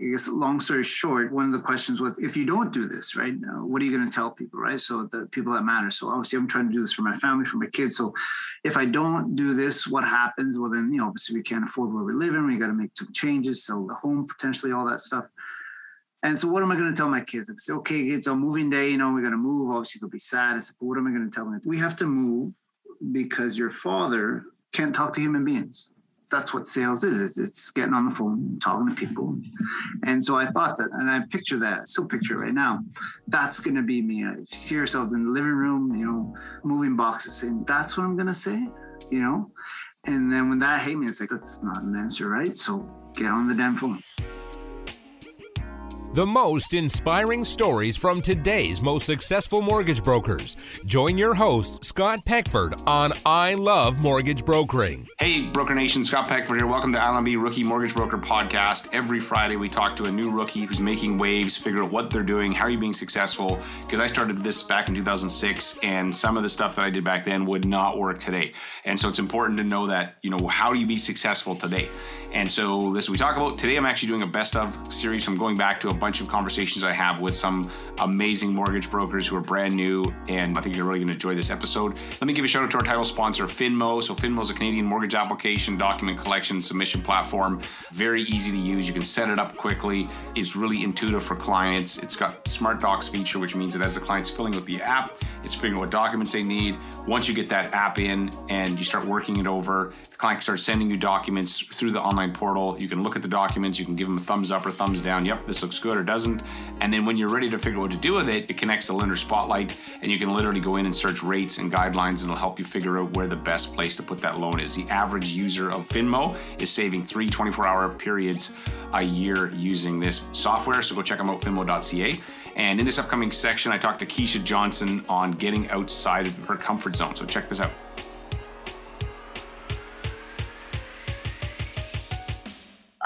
I guess long story short, one of the questions was if you don't do this, right, uh, what are you going to tell people, right? So the people that matter. So obviously, I'm trying to do this for my family, for my kids. So if I don't do this, what happens? Well, then, you know, obviously we can't afford where we're living. We got to make some changes, sell the home, potentially all that stuff. And so, what am I going to tell my kids? I say, okay, it's on moving day. You know, we're going to move. Obviously, they'll be sad. I said, but what am I going to tell them? We have to move because your father can't talk to human beings that's what sales is. It's, it's, getting on the phone, talking to people. And so I thought that, and I picture that, still picture right now. That's going to be me. If you see yourselves in the living room, you know, moving boxes, saying, that's what I'm going to say, you know? And then when that hit me, it's like, that's not an answer, right? So get on the damn phone. The most inspiring stories from today's most successful mortgage brokers. Join your host, Scott Peckford, on I Love Mortgage Brokering. Hey, Broker Nation, Scott Peckford here. Welcome to LMB Rookie Mortgage Broker Podcast. Every Friday, we talk to a new rookie who's making waves, figure out what they're doing, how are you being successful. Because I started this back in 2006, and some of the stuff that I did back then would not work today. And so it's important to know that, you know, how do you be successful today? And so this we talk about. Today, I'm actually doing a best of series. I'm going back to a bunch of conversations I have with some amazing mortgage brokers who are brand new, and I think you're really going to enjoy this episode. Let me give a shout out to our title sponsor, Finmo. So Finmo is a Canadian mortgage application, document collection, submission platform. Very easy to use. You can set it up quickly. It's really intuitive for clients. It's got Smart Docs feature, which means that as the client's filling out the app, it's figuring out what documents they need. Once you get that app in and you start working it over, the client starts sending you documents through the online portal. You can look at the documents. You can give them a thumbs up or thumbs down. Yep, this looks good or doesn't. And then when you're ready to figure out what to do with it, it connects to Lender Spotlight and you can literally go in and search rates and guidelines and it'll help you figure out where the best place to put that loan is. The average user of Finmo is saving three 24 hour periods a year using this software. So go check them out, finmo.ca. And in this upcoming section, I talked to Keisha Johnson on getting outside of her comfort zone. So check this out.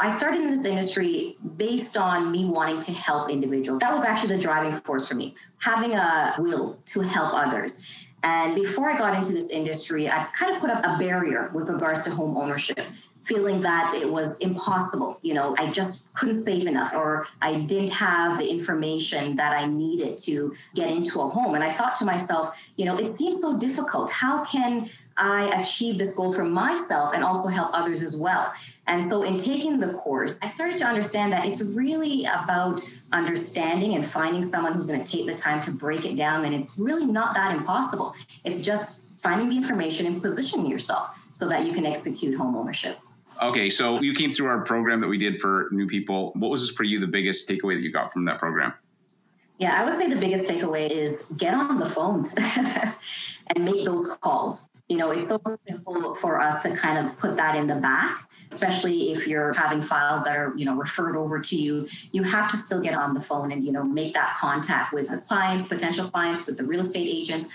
I started in this industry based on me wanting to help individuals. That was actually the driving force for me, having a will to help others. And before I got into this industry, I kind of put up a barrier with regards to home ownership, feeling that it was impossible. You know, I just couldn't save enough, or I didn't have the information that I needed to get into a home. And I thought to myself, you know, it seems so difficult. How can I achieve this goal for myself and also help others as well? And so, in taking the course, I started to understand that it's really about understanding and finding someone who's going to take the time to break it down. And it's really not that impossible. It's just finding the information and positioning yourself so that you can execute home ownership. Okay, so you came through our program that we did for new people. What was for you the biggest takeaway that you got from that program? Yeah, I would say the biggest takeaway is get on the phone and make those calls. You know, it's so simple for us to kind of put that in the back especially if you're having files that are you know referred over to you you have to still get on the phone and you know make that contact with the clients potential clients with the real estate agents.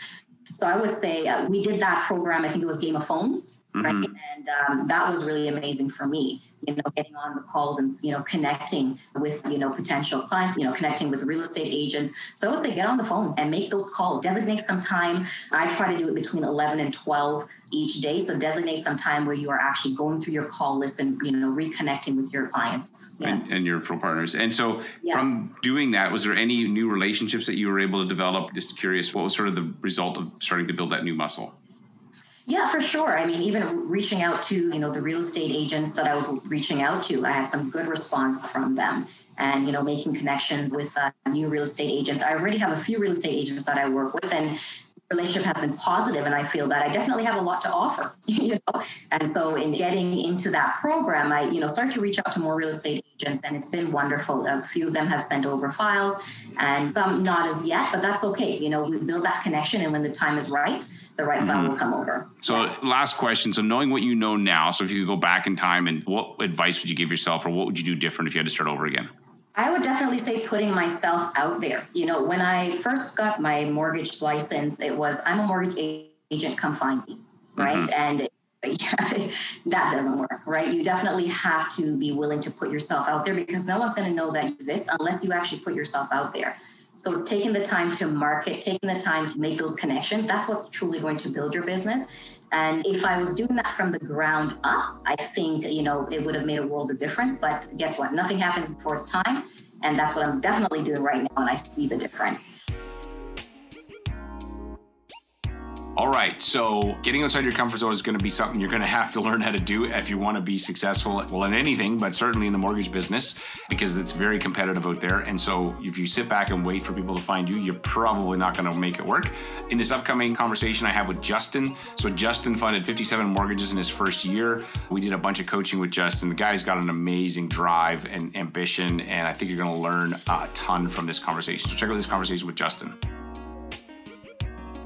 So i would say uh, we did that program i think it was game of phones mm-hmm. right? And um, that was really amazing for me. You know, getting on the calls and you know connecting with you know potential clients. You know, connecting with real estate agents. So I would say get on the phone and make those calls. Designate some time. I try to do it between eleven and twelve each day. So designate some time where you are actually going through your call list and you know reconnecting with your clients yes. and, and, your pro partners. And so yeah. from doing that, was there any new relationships that you were able to develop? Just curious, what was sort of the result of starting to build that new muscle? Yeah, for sure. I mean, even reaching out to, you know, the real estate agents that I was reaching out to, I had some good response from them and, you know, making connections with uh, new real estate agents. I already have a few real estate agents that I work with and relationship has been positive and I feel that I definitely have a lot to offer, you know. And so in getting into that program, I, you know, start to reach out to more real estate agents and it's been wonderful. A few of them have sent over files and some not as yet, but that's okay. You know, we build that connection and when the time is right, the right mm-hmm. will come over. So, yes. last question. So, knowing what you know now, so if you could go back in time, and what advice would you give yourself, or what would you do different if you had to start over again? I would definitely say putting myself out there. You know, when I first got my mortgage license, it was I'm a mortgage agent, come find me, right? Mm-hmm. And yeah, that doesn't work, right? You definitely have to be willing to put yourself out there because no one's going to know that you exist unless you actually put yourself out there. So it's taking the time to market, taking the time to make those connections. That's what's truly going to build your business. And if I was doing that from the ground up, I think, you know, it would have made a world of difference. But guess what? Nothing happens before it's time. And that's what I'm definitely doing right now. And I see the difference. All right. So getting outside your comfort zone is going to be something you're going to have to learn how to do if you want to be successful, well, in anything, but certainly in the mortgage business, because it's very competitive out there. And so if you sit back and wait for people to find you, you're probably not going to make it work. In this upcoming conversation I have with Justin. So Justin funded 57 mortgages in his first year. We did a bunch of coaching with Justin. The guy's got an amazing drive and ambition. And I think you're going to learn a ton from this conversation. So check out this conversation with Justin.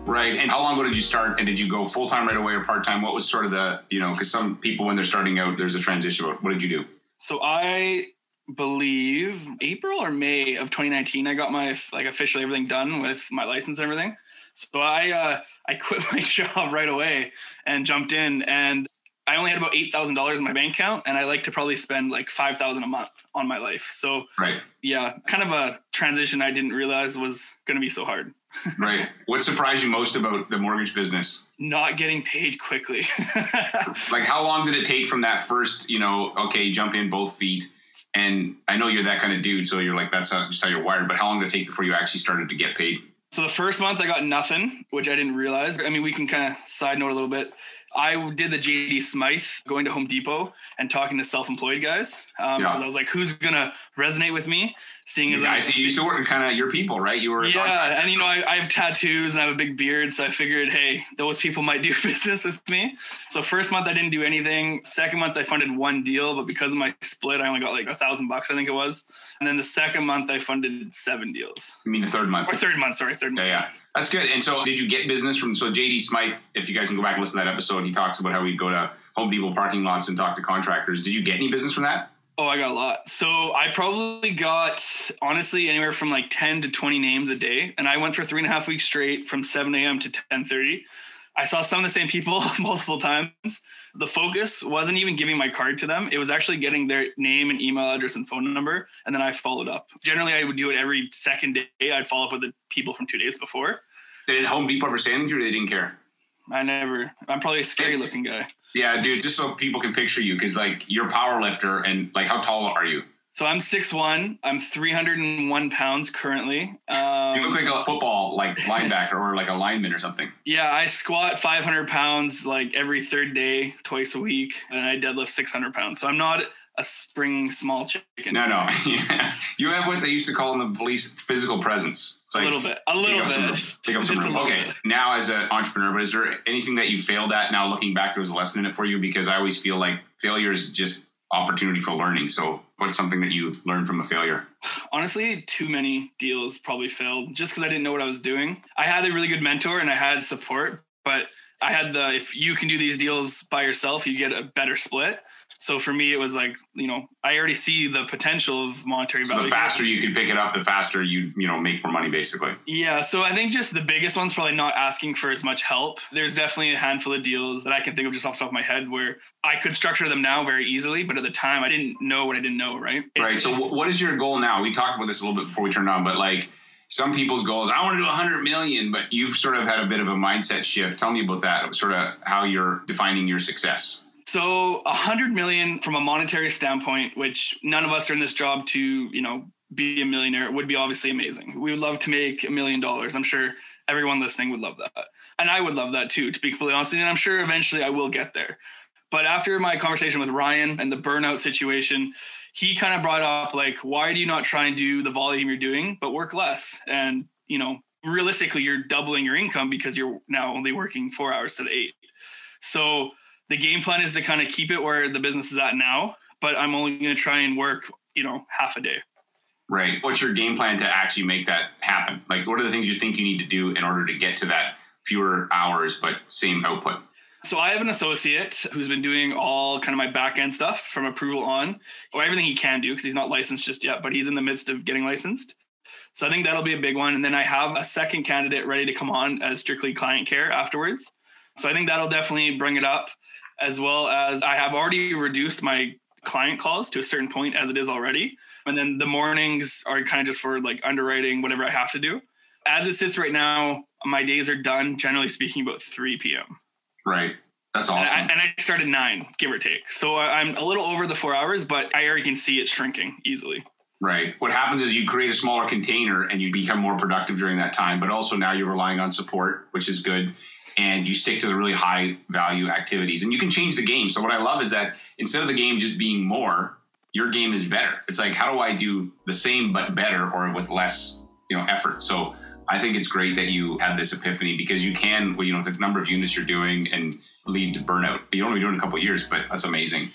Right. And how long ago did you start? And did you go full time right away or part time? What was sort of the, you know, because some people, when they're starting out, there's a transition. What did you do? So I believe April or May of 2019, I got my like officially everything done with my license and everything. So I uh, I quit my job right away and jumped in, and I only had about eight thousand dollars in my bank account, and I like to probably spend like five thousand a month on my life. So right, yeah, kind of a transition I didn't realize was going to be so hard right. What surprised you most about the mortgage business? Not getting paid quickly. like, how long did it take from that first, you know, okay, jump in both feet? And I know you're that kind of dude, so you're like, that's just how you're wired. But how long did it take before you actually started to get paid? So the first month I got nothing, which I didn't realize. I mean, we can kind of side note a little bit. I did the JD Smythe going to Home Depot and talking to self-employed guys because um, yeah. I was like, who's gonna resonate with me? Seeing as yeah, I see you used to work kind of your people, right? You were yeah, and you know I, I, have tattoos and I have a big beard, so I figured, hey, those people might do business with me. So first month I didn't do anything. Second month I funded one deal, but because of my split, I only got like a thousand bucks, I think it was. And then the second month I funded seven deals. I mean the third month? Or third month, sorry, third month. Yeah, yeah. That's good. And so, did you get business from so JD Smythe? If you guys can go back and listen to that episode, he talks about how we'd go to Home Depot parking lots and talk to contractors. Did you get any business from that? Oh, I got a lot. So I probably got honestly anywhere from like ten to twenty names a day, and I went for three and a half weeks straight from seven a.m. to ten thirty. I saw some of the same people multiple times. The focus wasn't even giving my card to them. It was actually getting their name and email address and phone number. And then I followed up. Generally, I would do it every second day. I'd follow up with the people from two days before. They did Home Depot ever say anything to you they didn't care? I never. I'm probably a scary looking guy. Yeah, dude, just so people can picture you, because like you're a power lifter and like how tall are you? So I'm 6'1. I'm 301 pounds currently. Um, you look like a football like linebacker or like a lineman or something. Yeah, I squat 500 pounds like every third day, twice a week, and I deadlift 600 pounds. So I'm not a spring small chicken. No, no. yeah. You have what they used to call in the police physical presence. It's like, a little bit. A little bit. Take up some room. Okay. Bit. Now, as an entrepreneur, but is there anything that you failed at now looking back, there was a lesson in it for you? Because I always feel like failure is just opportunity for learning. So, what's something that you learned from a failure? Honestly, too many deals probably failed just because I didn't know what I was doing. I had a really good mentor and I had support, but I had the if you can do these deals by yourself, you get a better split. So for me, it was like, you know, I already see the potential of monetary value. So the faster you can pick it up, the faster you, you know, make more money basically. Yeah. So I think just the biggest one's probably not asking for as much help. There's definitely a handful of deals that I can think of just off the top of my head where I could structure them now very easily, but at the time I didn't know what I didn't know. Right. Right. so what is your goal now? We talked about this a little bit before we turned on, but like, some people's goals i want to do 100 million but you've sort of had a bit of a mindset shift tell me about that sort of how you're defining your success so a hundred million from a monetary standpoint, which none of us are in this job to, you know, be a millionaire would be obviously amazing. We would love to make a million dollars. I'm sure everyone listening would love that. And I would love that too, to be completely honest. And I'm sure eventually I will get there. But after my conversation with Ryan and the burnout situation, he kind of brought up like, why do you not try and do the volume you're doing, but work less? And, you know, realistically, you're doubling your income because you're now only working four hours to the eight. So the game plan is to kind of keep it where the business is at now, but I'm only going to try and work, you know, half a day. Right. What's your game plan to actually make that happen? Like, what are the things you think you need to do in order to get to that fewer hours but same output? So I have an associate who's been doing all kind of my back end stuff from approval on, or everything he can do because he's not licensed just yet, but he's in the midst of getting licensed. So I think that'll be a big one. And then I have a second candidate ready to come on as strictly client care afterwards. So I think that'll definitely bring it up as well as I have already reduced my client calls to a certain point as it is already. And then the mornings are kind of just for like underwriting, whatever I have to do. As it sits right now, my days are done, generally speaking, about 3 p.m. Right. That's awesome. And I, and I started nine, give or take. So I'm a little over the four hours, but I already can see it shrinking easily. Right. What happens is you create a smaller container and you become more productive during that time, but also now you're relying on support, which is good. And you stick to the really high value activities and you can change the game. So, what I love is that instead of the game just being more, your game is better. It's like, how do I do the same but better or with less, you know, effort? So, I think it's great that you had this epiphany because you can, well, you know, the number of units you're doing and lead to burnout. You only do it in a couple years, but that's amazing.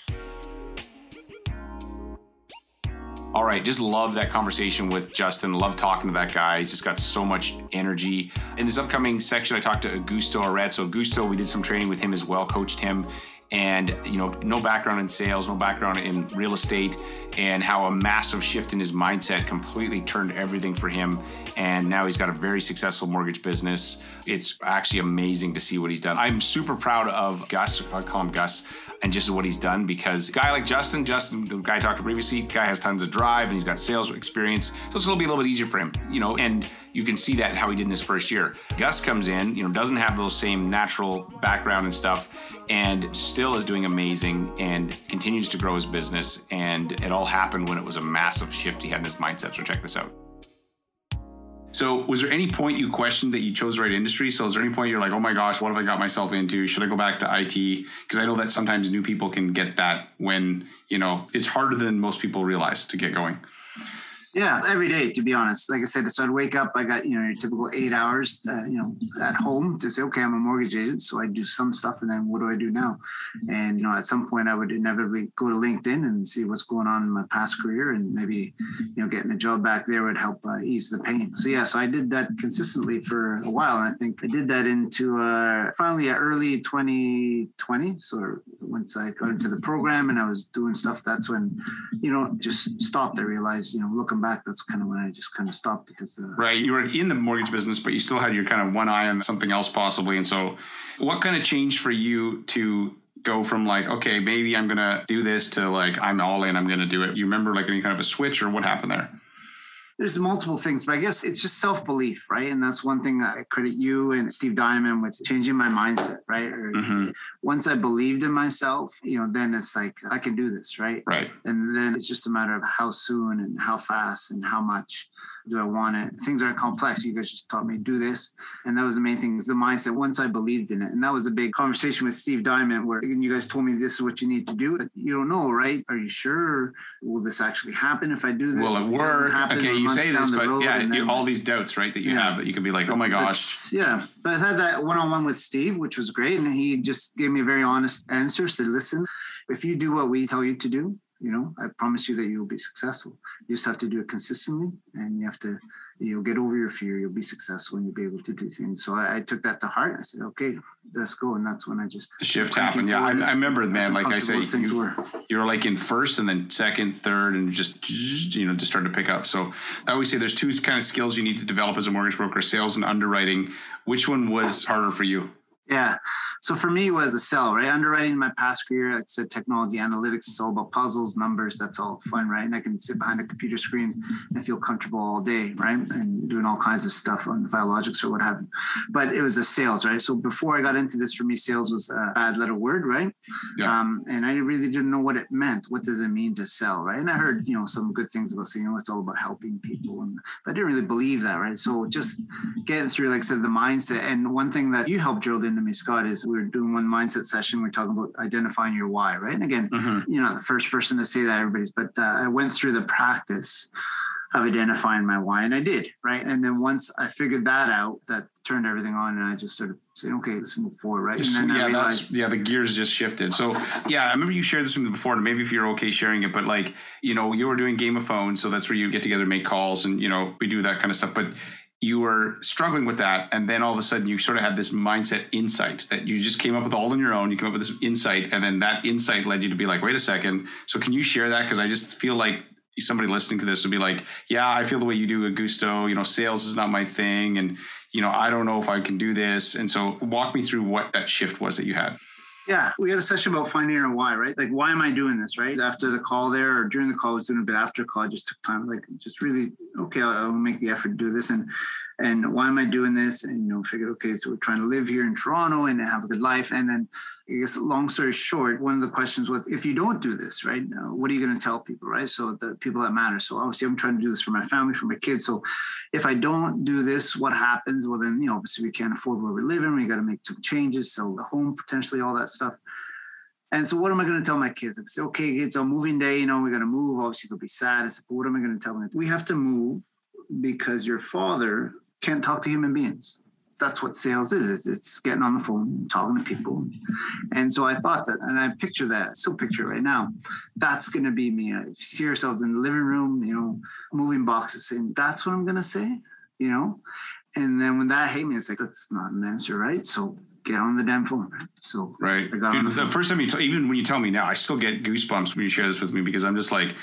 All right, just love that conversation with Justin. Love talking to that guy. He's just got so much energy. In this upcoming section, I talked to Augusto Aret. So Augusto, we did some training with him as well, coached him and you know no background in sales no background in real estate and how a massive shift in his mindset completely turned everything for him and now he's got a very successful mortgage business it's actually amazing to see what he's done i'm super proud of gus i call him gus and just what he's done because a guy like Justin, Justin, the guy I talked to previously, guy has tons of drive and he's got sales experience. So it's going to be a little bit easier for him, you know, and you can see that how he did in his first year. Gus comes in, you know, doesn't have those same natural background and stuff and still is doing amazing and continues to grow his business. And it all happened when it was a massive shift he had in his mindset. So check this out. So, was there any point you questioned that you chose the right industry? So, is there any point you're like, oh my gosh, what have I got myself into? Should I go back to IT? Because I know that sometimes new people can get that when, you know, it's harder than most people realize to get going. Yeah, every day, to be honest. Like I said, so I'd wake up, I got, you know, your typical eight hours, uh, you know, at home to say, okay, I'm a mortgage agent. So I do some stuff and then what do I do now? And, you know, at some point I would inevitably go to LinkedIn and see what's going on in my past career and maybe, you know, getting a job back there would help uh, ease the pain. So, yeah, so I did that consistently for a while. And I think I did that into uh, finally early 2020. So once I got into the program and I was doing stuff, that's when, you know, just stopped. I realized, you know, looking back, that's kind of when I just kind of stopped because. Uh, right. You were in the mortgage business, but you still had your kind of one eye on something else possibly. And so, what kind of changed for you to go from like, okay, maybe I'm going to do this to like, I'm all in, I'm going to do it? You remember like any kind of a switch or what happened there? There's multiple things, but I guess it's just self belief, right? And that's one thing I credit you and Steve Diamond with changing my mindset, right? Mm-hmm. Once I believed in myself, you know, then it's like I can do this, right? Right. And then it's just a matter of how soon and how fast and how much do I want it? Things are complex. You guys just taught me do this. And that was the main thing is the mindset once I believed in it. And that was a big conversation with Steve Diamond where again, you guys told me this is what you need to do. But you don't know, right? Are you sure? Will this actually happen if I do this? Will it work? okay, you say this, but yeah, you, all these doubts, right? That you yeah. have that you can be like, oh my gosh. Yeah. But I had that one on one with Steve, which was great. And he just gave me a very honest answer. Said, listen, if you do what we tell you to do, you know i promise you that you'll be successful. You just have to do it consistently and you have to you'll get over your fear. You'll be successful and you'll be able to do things. So i, I took that to heart. I said okay let's go. And that's when i just the shift happened. Yeah I, I, remember man like i said you, were. you were like in first and then second third and just you know just started to pick up. So i always say there's two kind of skills you need to develop as a mortgage broker sales and underwriting. Which one was harder for you yeah. So for me, it was a sell, right? Underwriting my past career, like I said, technology analytics, it's all about puzzles, numbers. That's all fun, right? And I can sit behind a computer screen and feel comfortable all day, right? And doing all kinds of stuff on Filogix or what have you. But it was a sales, right? So before I got into this, for me, sales was a bad letter word, right? Yeah. Um, and I really didn't know what it meant. What does it mean to sell, right? And I heard, you know, some good things about saying, you know, it's all about helping people. And but I didn't really believe that, right? So just getting through, like I said, the mindset. And one thing that you helped drill me, Scott, is we are doing one mindset session. We are talking about identifying your why, right? And again, mm-hmm. you know, the first person to say that everybody's, but uh, I went through the practice of identifying my why, and I did, right? And then once I figured that out, that turned everything on, and I just started saying, okay, let's move forward, right? And then yeah, realized, yeah, the gears just shifted. So yeah, I remember you shared this with me before, and maybe if you're okay sharing it, but like, you know, you were doing Game of Phone, so that's where you get together, make calls, and you know, we do that kind of stuff, but you were struggling with that and then all of a sudden you sort of had this mindset insight that you just came up with all on your own you came up with this insight and then that insight led you to be like wait a second. So can you share that? Because i just feel like somebody listening to this would be like yeah i feel the way you do augusto. You know sales is not my thing and you know i don't know if i can do this. And so walk me through what that shift was that you had yeah, we had a session about finding your why, right? Like, why am I doing this, right? After the call there or during the call, I was doing a bit after call. I just took time, like, just really okay, I'll, I'll make the effort to do this. And and why am I doing this? And you know, figured, okay, so we're trying to live here in Toronto and have a good life. And then I guess long story short, one of the questions was if you don't do this, right, uh, what are you going to tell people, right? So the people that matter. So obviously I'm trying to do this for my family, for my kids. So if I don't do this, what happens? Well, then, you know, obviously we can't afford where we're living. We got to make some changes, sell the home, potentially all that stuff. And so what am I going to tell my kids? I say, okay, it's a moving day, you know, we're going to move. Obviously they'll be sad. I said, but what am I going to tell them? We have to move because your father can't talk to human beings. That's what sales is. It's, it's getting on the phone, talking to people. And so I thought that, and I picture that, still picture it right now. That's going to be me. If you see yourself in the living room, you know, moving boxes, saying, that's what I'm going to say, you know? And then when that hit me, it's like, that's not an answer, right? So get on the damn phone. So right. Dude, the, the first time you, t- even when you tell me now, I still get goosebumps when you share this with me because I'm just like,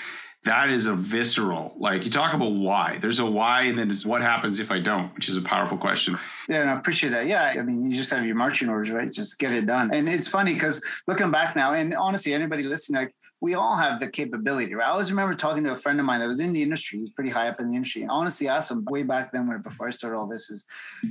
that is a visceral like you talk about why. There's a why and then it's what happens if i don't which is a powerful question. Yeah and i appreciate that. Yeah i mean you just have your marching orders right? Just get it done. And it's funny because looking back now and honestly anybody listening like we all have the capability right? I always remember talking to a friend of mine that was in the industry he's pretty high up in the industry. And honestly asked him way back then when before i started all this is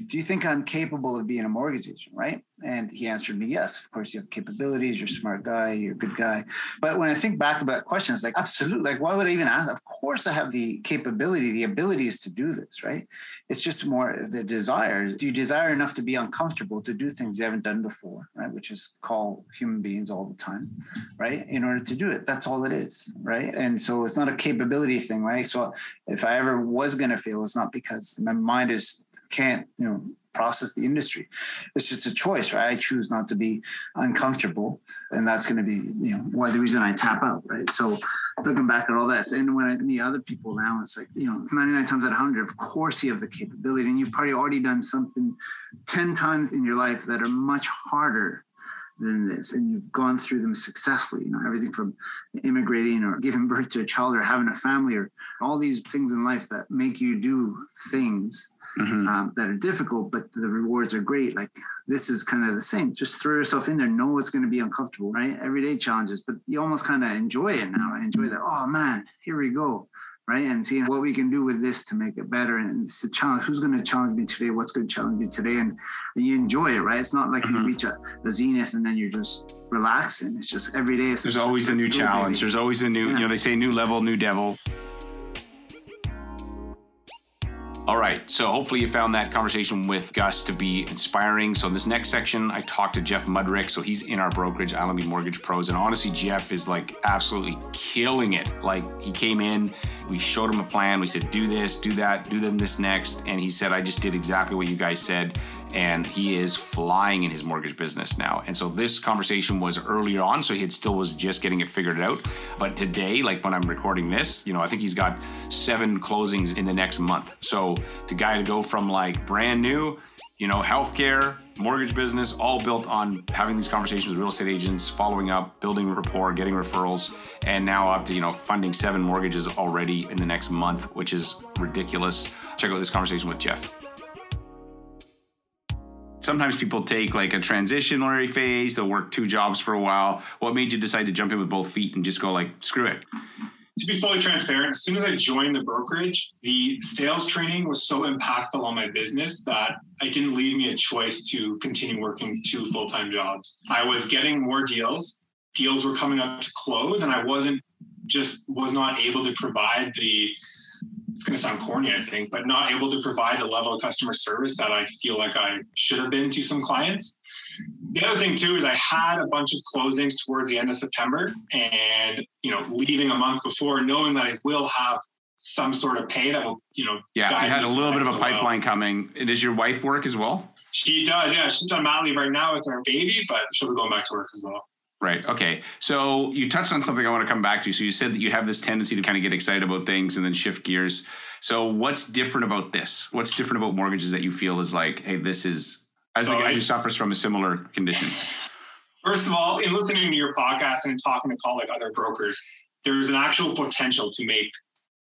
do you think i'm capable of being a mortgage agent? Right and he answered me, yes, of course you have capabilities, you're a smart guy, you're a good guy. But when I think back about questions, like absolutely, like why would I even ask? Of course I have the capability, the abilities to do this, right? It's just more of the desire. Do you desire enough to be uncomfortable to do things you haven't done before, right? Which is call human beings all the time, right? In order to do it. That's all it is, right? And so it's not a capability thing, right? So if I ever was gonna fail, it's not because my mind is can't, you know, process the industry. It's just a choice, right? I choose not to be uncomfortable, and that's going to be, you know, why the reason I tap out, right? So looking back at all this, and when I meet other people now, it's like, you know, 99 times out of 100, of course you have the capability, and you've probably already done something 10 times in your life that are much harder than this and you've gone through them successfully you know everything from immigrating or giving birth to a child or having a family or all these things in life that make you do things mm-hmm. um, that are difficult, but the rewards are great. Like this is kind of the same. Just throw yourself in there. Know it's going to be uncomfortable, right? Everyday challenges, but you almost kind of enjoy it now. I enjoy that. Oh man, here we go. Right. And seeing what we can do with this to make it better. And it's a challenge. Who's going to challenge me today? What's going to challenge me today? And, you enjoy it, right? It's not like mm-hmm. you reach a, a, zenith and then you're just relaxing. It's just every day. There's always a new challenge. There's always a new, yeah. you know, they say new level, new devil. All right, so hopefully you found that conversation with Gus to be inspiring. So in this next section, I talked to Jeff Mudrick. So he's in our brokerage, ILMB Mortgage Pros, and honestly, Jeff is like absolutely killing it. Like he came in, we showed him a plan. We said, do this, do that, do then this next, and he said, I just did exactly what you guys said and he is flying in his mortgage business now. And so this conversation was earlier on, so he had still was just getting it figured out. But today, like when I'm recording this, you know, I think he's got seven closings in the next month. So the guy to go from like brand new, you know, healthcare, mortgage business, all built on having these conversations with real estate agents, following up, building rapport, getting referrals, and now up to, you know, funding seven mortgages already in the next month, which is ridiculous. Check out this conversation with Jeff sometimes people take like a transitionary phase they'll work two jobs for a while. What made you decide to jump in with both feet and just go like screw it to be fully transparent as soon as i joined the brokerage the sales training was so impactful on my business that it didn't leave me a choice to continue working two full-time jobs. I was getting more deals. Deals were coming up to close and i wasn't just was not able to provide the it's going to sound corny, I think, but not able to provide the level of customer service that I feel like I should have been to some clients. The other thing too is I had a bunch of closings towards the end of September, and you know, leaving a month before, knowing that I will have some sort of pay that will, you know, yeah, I had a little bit of a pipeline coming. And Does your wife work as well? She does. Yeah, she's on mat leave right now with her baby, but she'll be going back to work as well. Right. Okay. So you touched on something I want to come back to. So you said that you have this tendency to kind of get excited about things and then shift gears. So what's different about this? What's different about mortgages that you feel is like, hey, this is as so a guy who suffers from a similar condition? First of all, in listening to your podcast and talking to call like other brokers, there's an actual potential to make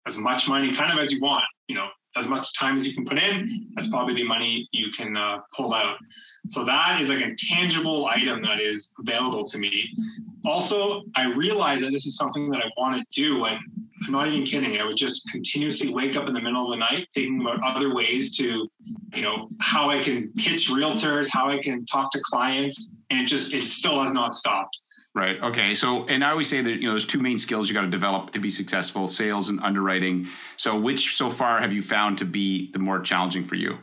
as much money kind of as you want. You know, as much time as you can put in, that's probably the money you can uh, pull out. So that is like a tangible item that is available to me. Also, I realize that this is something that I want to do. And I'm not even kidding. I would just continuously wake up in the middle of the night thinking about other ways to, you know, how I can pitch realtors, how I can talk to clients. And it just, it still has not stopped. Right. Okay. So, and I always say that, you know, there's two main skills you got to develop to be successful sales and underwriting. So, which so far have you found to be the more challenging for you?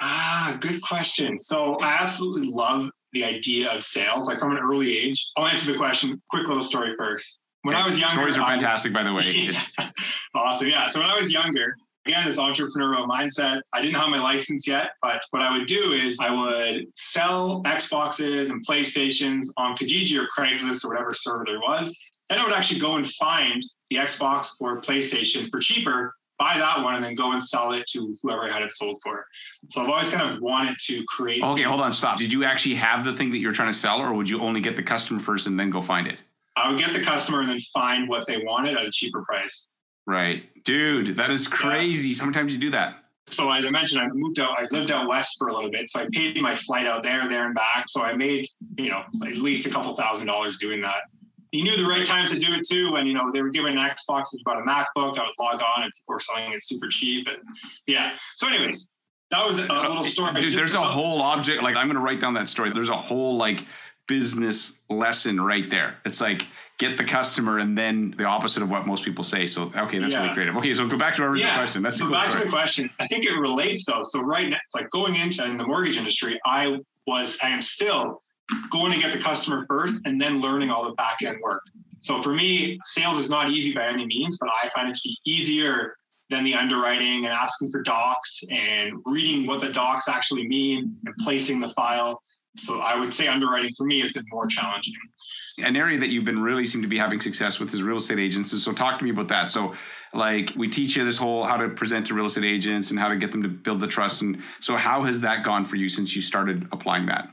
Ah, good question. So, I absolutely love the idea of sales, like from an early age. I'll answer the question. Quick little story first. When okay. I was younger, stories are fantastic, I, by the way. Yeah. awesome. Yeah. So when I was younger, again, this entrepreneurial mindset. I didn't have my license yet, but what I would do is I would sell Xboxes and PlayStations on Kijiji or Craigslist or whatever server there was. Then I would actually go and find the Xbox or PlayStation for cheaper, buy that one, and then go and sell it to whoever I had it sold for. So I've always kind of wanted to create. Okay, hold on, stop. Did you actually have the thing that you're trying to sell, or would you only get the customer first and then go find it? I would get the customer and then find what they wanted at a cheaper price. Right. Dude, that is crazy. Yeah. Sometimes you do that. So as I mentioned, I moved out, I lived out west for a little bit. So I paid my flight out there, there and back. So I made, you know, at least a couple thousand dollars doing that. You knew the right time to do it too. And you know, they were giving an Xbox, if you bought a MacBook, I would log on and people were selling it super cheap. And yeah. So anyways, that was a uh, little story. Dude, there's about- a whole object. Like I'm going to write down that story. There's a whole like business lesson right there. It's like get the customer and then the opposite of what most people say. So okay, that's yeah. really creative. Okay, so go back to our original yeah. question. That's so cool back story. to the question. I think it relates though. So right now, it's like going into in the mortgage industry, I was I am still going to get the customer first and then learning all the back end work. So for me, sales is not easy by any means, but I find it to be easier than the underwriting and asking for docs and reading what the docs actually mean and placing the file. So I would say underwriting for me has been more challenging. An area that you've been really seem to be having success with is real estate agents. And so talk to me about that. So like we teach you this whole how to present to real estate agents and how to get them to build the trust. And so how has that gone for you since you started applying that?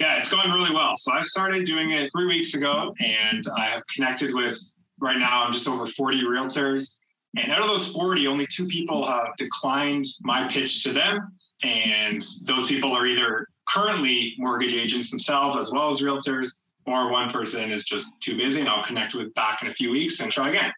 Yeah, it's gone really well. So I started doing it three weeks ago and I have connected with right now I'm just over 40 realtors. And out of those 40, only two people have declined my pitch to them. And those people are either currently mortgage agents themselves as well as realtors, or one person is just too busy and I'll connect with back in a few weeks and try again.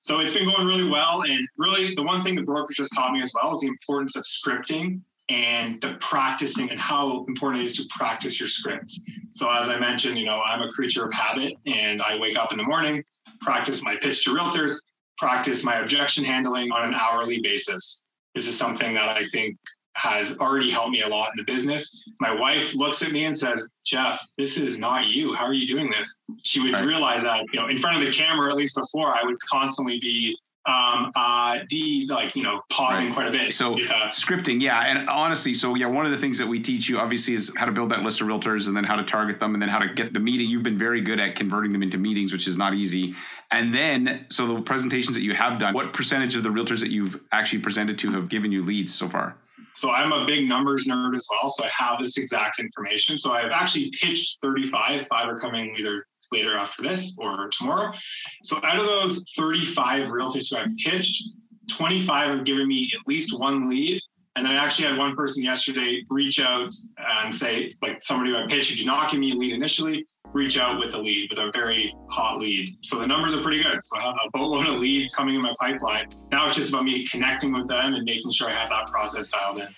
So it's been going really well. And really, the one thing the broker just taught me as well is the importance of scripting and the practicing and how important it is to practice your scripts. So as I mentioned, you know, I'm a creature of habit and I wake up in the morning, practice my pitch to realtors, practice my objection handling on an hourly basis. This is something that I think has already helped me a lot in the business. My wife looks at me and says, Jeff, this is not you. How are you doing this? She would right. realize that, you know, in front of the camera, at least before, I would constantly be um, uh, D, like, you know, pausing right. quite a bit. So yeah. scripting, yeah. And honestly, so yeah, one of the things that we teach you obviously is how to build that list of realtors and then how to target them and then how to get the meeting. You've been very good at converting them into meetings, which is not easy. And then, so the presentations that you have done, what percentage of the realtors that you've actually presented to have given you leads so far? So I'm a big numbers nerd as well. So I have this exact information. So I've actually pitched 35. Five are coming either later after this or tomorrow. So out of those 35 realtors who I've pitched, 25 have given me at least one lead. And then I actually had one person yesterday reach out and say, like somebody who I pitched who did not give me a lead initially, reach out with a lead, with a very hot lead. So the numbers are pretty good. So I have a boatload of leads coming in my pipeline. Now it's just about me connecting with them and making sure I have that process dialed in.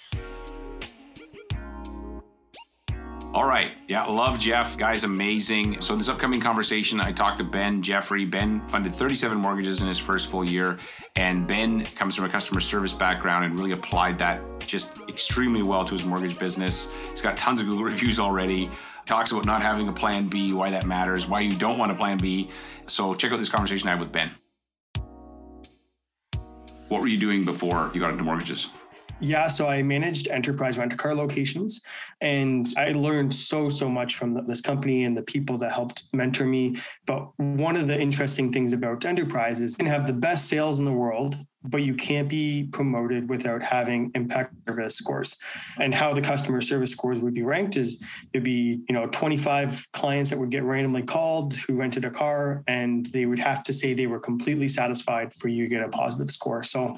All right. Yeah, love Jeff. Guy's amazing. So, this upcoming conversation, I talked to Ben Jeffrey. Ben funded 37 mortgages in his first full year. And Ben comes from a customer service background and really applied that just extremely well to his mortgage business. He's got tons of Google reviews already. Talks about not having a plan B, why that matters, why you don't want a plan B. So, check out this conversation I had with Ben. What were you doing before you got into mortgages? Yeah, so I managed enterprise rent car locations and I learned so, so much from this company and the people that helped mentor me. But one of the interesting things about enterprise is you can have the best sales in the world, but you can't be promoted without having impact service scores. And how the customer service scores would be ranked is there'd be, you know, 25 clients that would get randomly called who rented a car and they would have to say they were completely satisfied for you to get a positive score. So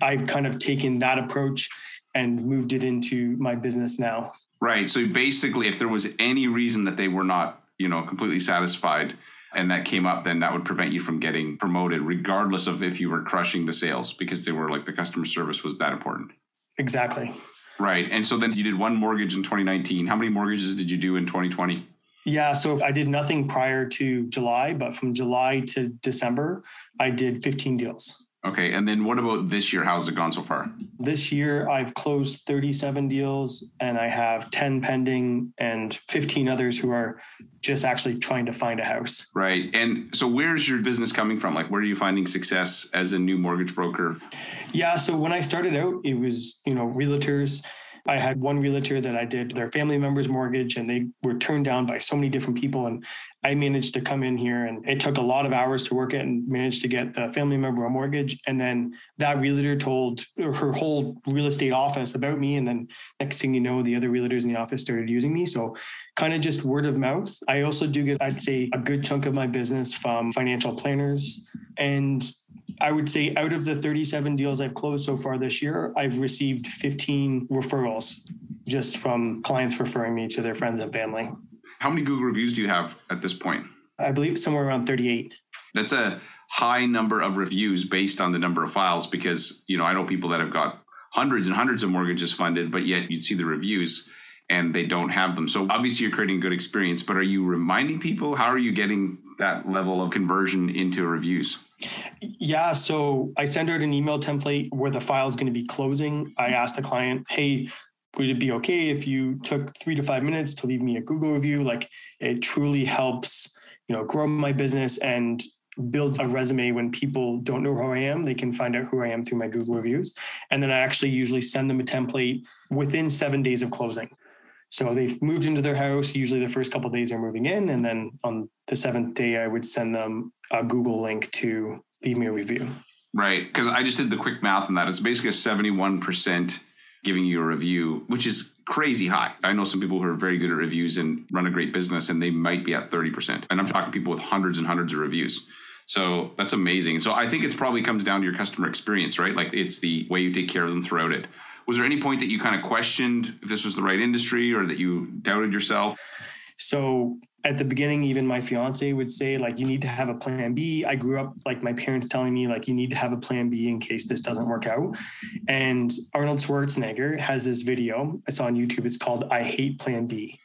I've kind of taken that approach and moved it into my business now. Right. So basically, if there was any reason that they were not, you know, completely satisfied, and that came up, then that would prevent you from getting promoted, regardless of if you were crushing the sales, because they were like the customer service was that important. Exactly. Right. And so then you did one mortgage in 2019. How many mortgages did you do in 2020? Yeah, so I did nothing prior to July, but from July to December, I did 15 deals. Okay. And then what about this year? How's it gone so far? This year, I've closed 37 deals and I have 10 pending and 15 others who are just actually trying to find a house. Right. And so where's your business coming from? Like, where are you finding success as a new mortgage broker? Yeah. So when I started out, it was, you know, realtors I had one realtor that I did their family member's mortgage and they were turned down by so many different people. And I managed to come in here and it took a lot of hours to work it and managed to get the family member a mortgage. And then that realtor told her whole real estate office about me. And then next thing you know, the other realtors in the office started using me. So kind of just word of mouth. I also do get, I'd say, a good chunk of my business from financial planners and I would say out of the 37 deals I've closed so far this year, I've received 15 referrals just from clients referring me to their friends and family. How many Google reviews do you have at this point? I believe somewhere around 38. That's a high number of reviews based on the number of files because, you know, I know people that have got hundreds and hundreds of mortgages funded, but yet you'd see the reviews and they don't have them. So obviously you're creating a good experience, but are you reminding people? How are you getting that level of conversion into reviews? Yeah, so I send out an email template where the file is going to be closing. I ask the client, hey, would it be okay if you took three to five minutes to leave me a Google review? Like it truly helps, you know, grow my business and builds a resume when people don't know who I am. They can find out who I am through my Google reviews. And then I actually usually send them a template within seven days of closing. So they've moved into their house. Usually the first couple days they're moving in. And then on the seventh day, I would send them a Google link to leave me a review. Right. Because I just did the quick math on that. It's basically a 71% giving you a review, which is crazy high. I know some people who are very good at reviews and run a great business and they might be at 30%. And I'm talking people with hundreds and hundreds of reviews. So that's amazing. So I think it's probably comes down to your customer experience, right? Like it's the way you take care of them throughout it was there any point that you kind of questioned if this was the right industry or that you doubted yourself? So at the beginning, even my fiance would say, like, you need to have a plan B. I grew up like my parents telling me, like, you need to have a plan B in case this doesn't work out. And Arnold Schwarzenegger has this video I saw on YouTube. It's called I Hate Plan B.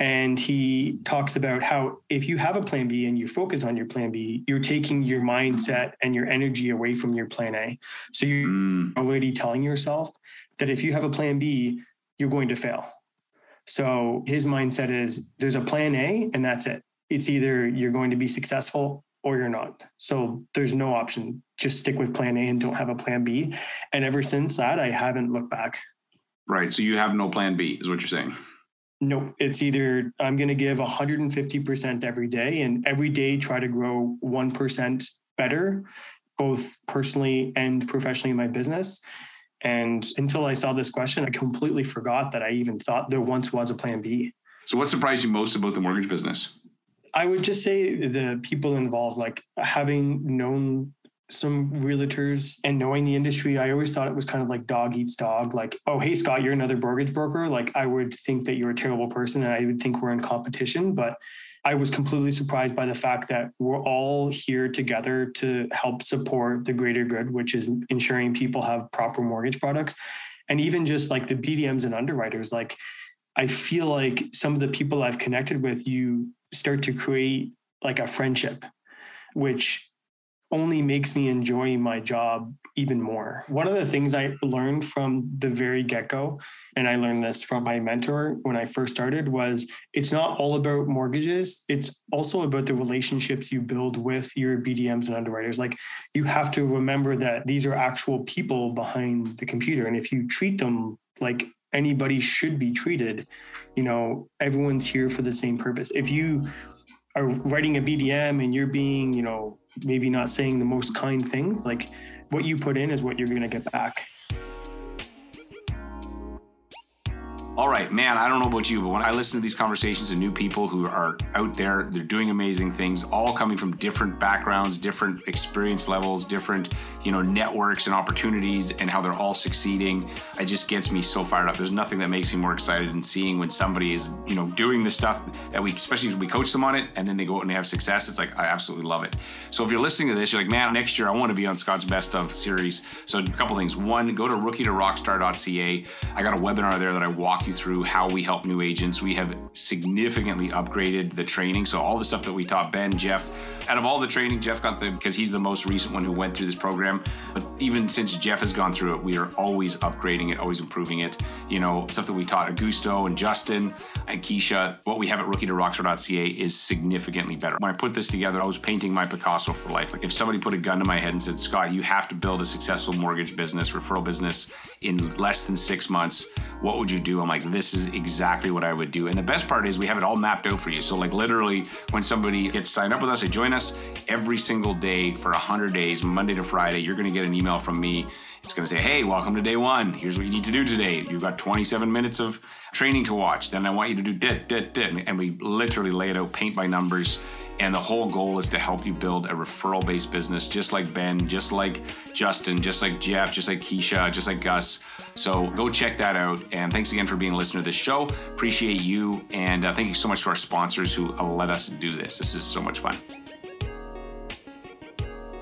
And he talks about how if you have a plan B and you focus on your plan B, you're taking your mindset and your energy away from your plan A. So you're mm. already telling yourself that if you have a plan B, you're going to fail. So his mindset is there's a plan A and that's it. It's either you're going to be successful or you're not. So there's no option. Just stick with plan A and don't have a plan B. And ever since that, I haven't looked back. Right. So you have no plan B, is what you're saying. No, it's either I'm going to give 150% every day and every day try to grow 1% better, both personally and professionally in my business. And until I saw this question, I completely forgot that I even thought there once was a plan B. So, what surprised you most about the mortgage business? I would just say the people involved, like having known some realtors and knowing the industry, I always thought it was kind of like dog eats dog. Like, oh, hey, Scott, you're another mortgage broker. Like, I would think that you're a terrible person and I would think we're in competition. But I was completely surprised by the fact that we're all here together to help support the greater good, which is ensuring people have proper mortgage products. And even just like the BDMs and underwriters, like I feel like some of the people I've connected with, you start to create like a friendship, which only makes me enjoy my job even more. One of the things I learned from the very get go, and I learned this from my mentor when I first started, was it's not all about mortgages. It's also about the relationships you build with your BDMs and underwriters. Like you have to remember that these are actual people behind the computer. And if you treat them like anybody should be treated, you know, everyone's here for the same purpose. If you are writing a BDM and you're being, you know, maybe not saying the most kind thing, like what you put in is what you're going to get back. All right, man, I don't know about you, but when I listen to these conversations and new people who are out there, they're doing amazing things, all coming from different backgrounds, different experience levels, different, you know, networks and opportunities and how they're all succeeding. It just gets me so fired up. There's nothing that makes me more excited than seeing when somebody is, you know, doing the stuff that we, especially we coach them on it and then they go out and they have success. It's like, I absolutely love it. So if you're listening to this, you're like, man, next year I want to be on Scott's Best of series. So a couple things. One, go to rookie to rockstar.ca. I got a webinar there that I walk you through how we help new agents. We have significantly upgraded the training. So all the stuff that we taught Ben, Jeff, out of all the training, Jeff got the because he's the most recent one who went through this program. But even since Jeff has gone through it, we are always upgrading it, always improving it. You know, stuff that we taught Augusto and Justin and Keisha, what we have at rookie to rockstar.ca is significantly better. When I put this together, I was painting my Picasso for life. Like if somebody put a gun to my head and said, Scott, you have to build a successful mortgage business, referral business in less than six months what would you do? I'm like, this is exactly what I would do. And the best part is we have it all mapped out for you. So like literally when somebody gets signed up with us, they join us every single day for 100 days, Monday to Friday, you're going to get an email from me. It's going to say, hey, welcome to day one. Here's what you need to do today. You've got 27 minutes of training to watch. Then I want you to do dit, dit, dit. And we literally lay it out paint by numbers and the whole goal is to help you build a referral based business, just like Ben, just like Justin, just like Jeff, just like Keisha, just like Gus. So go check that out. And thanks again for being a listener to this show. Appreciate you. And uh, thank you so much to our sponsors who let us do this. This is so much fun.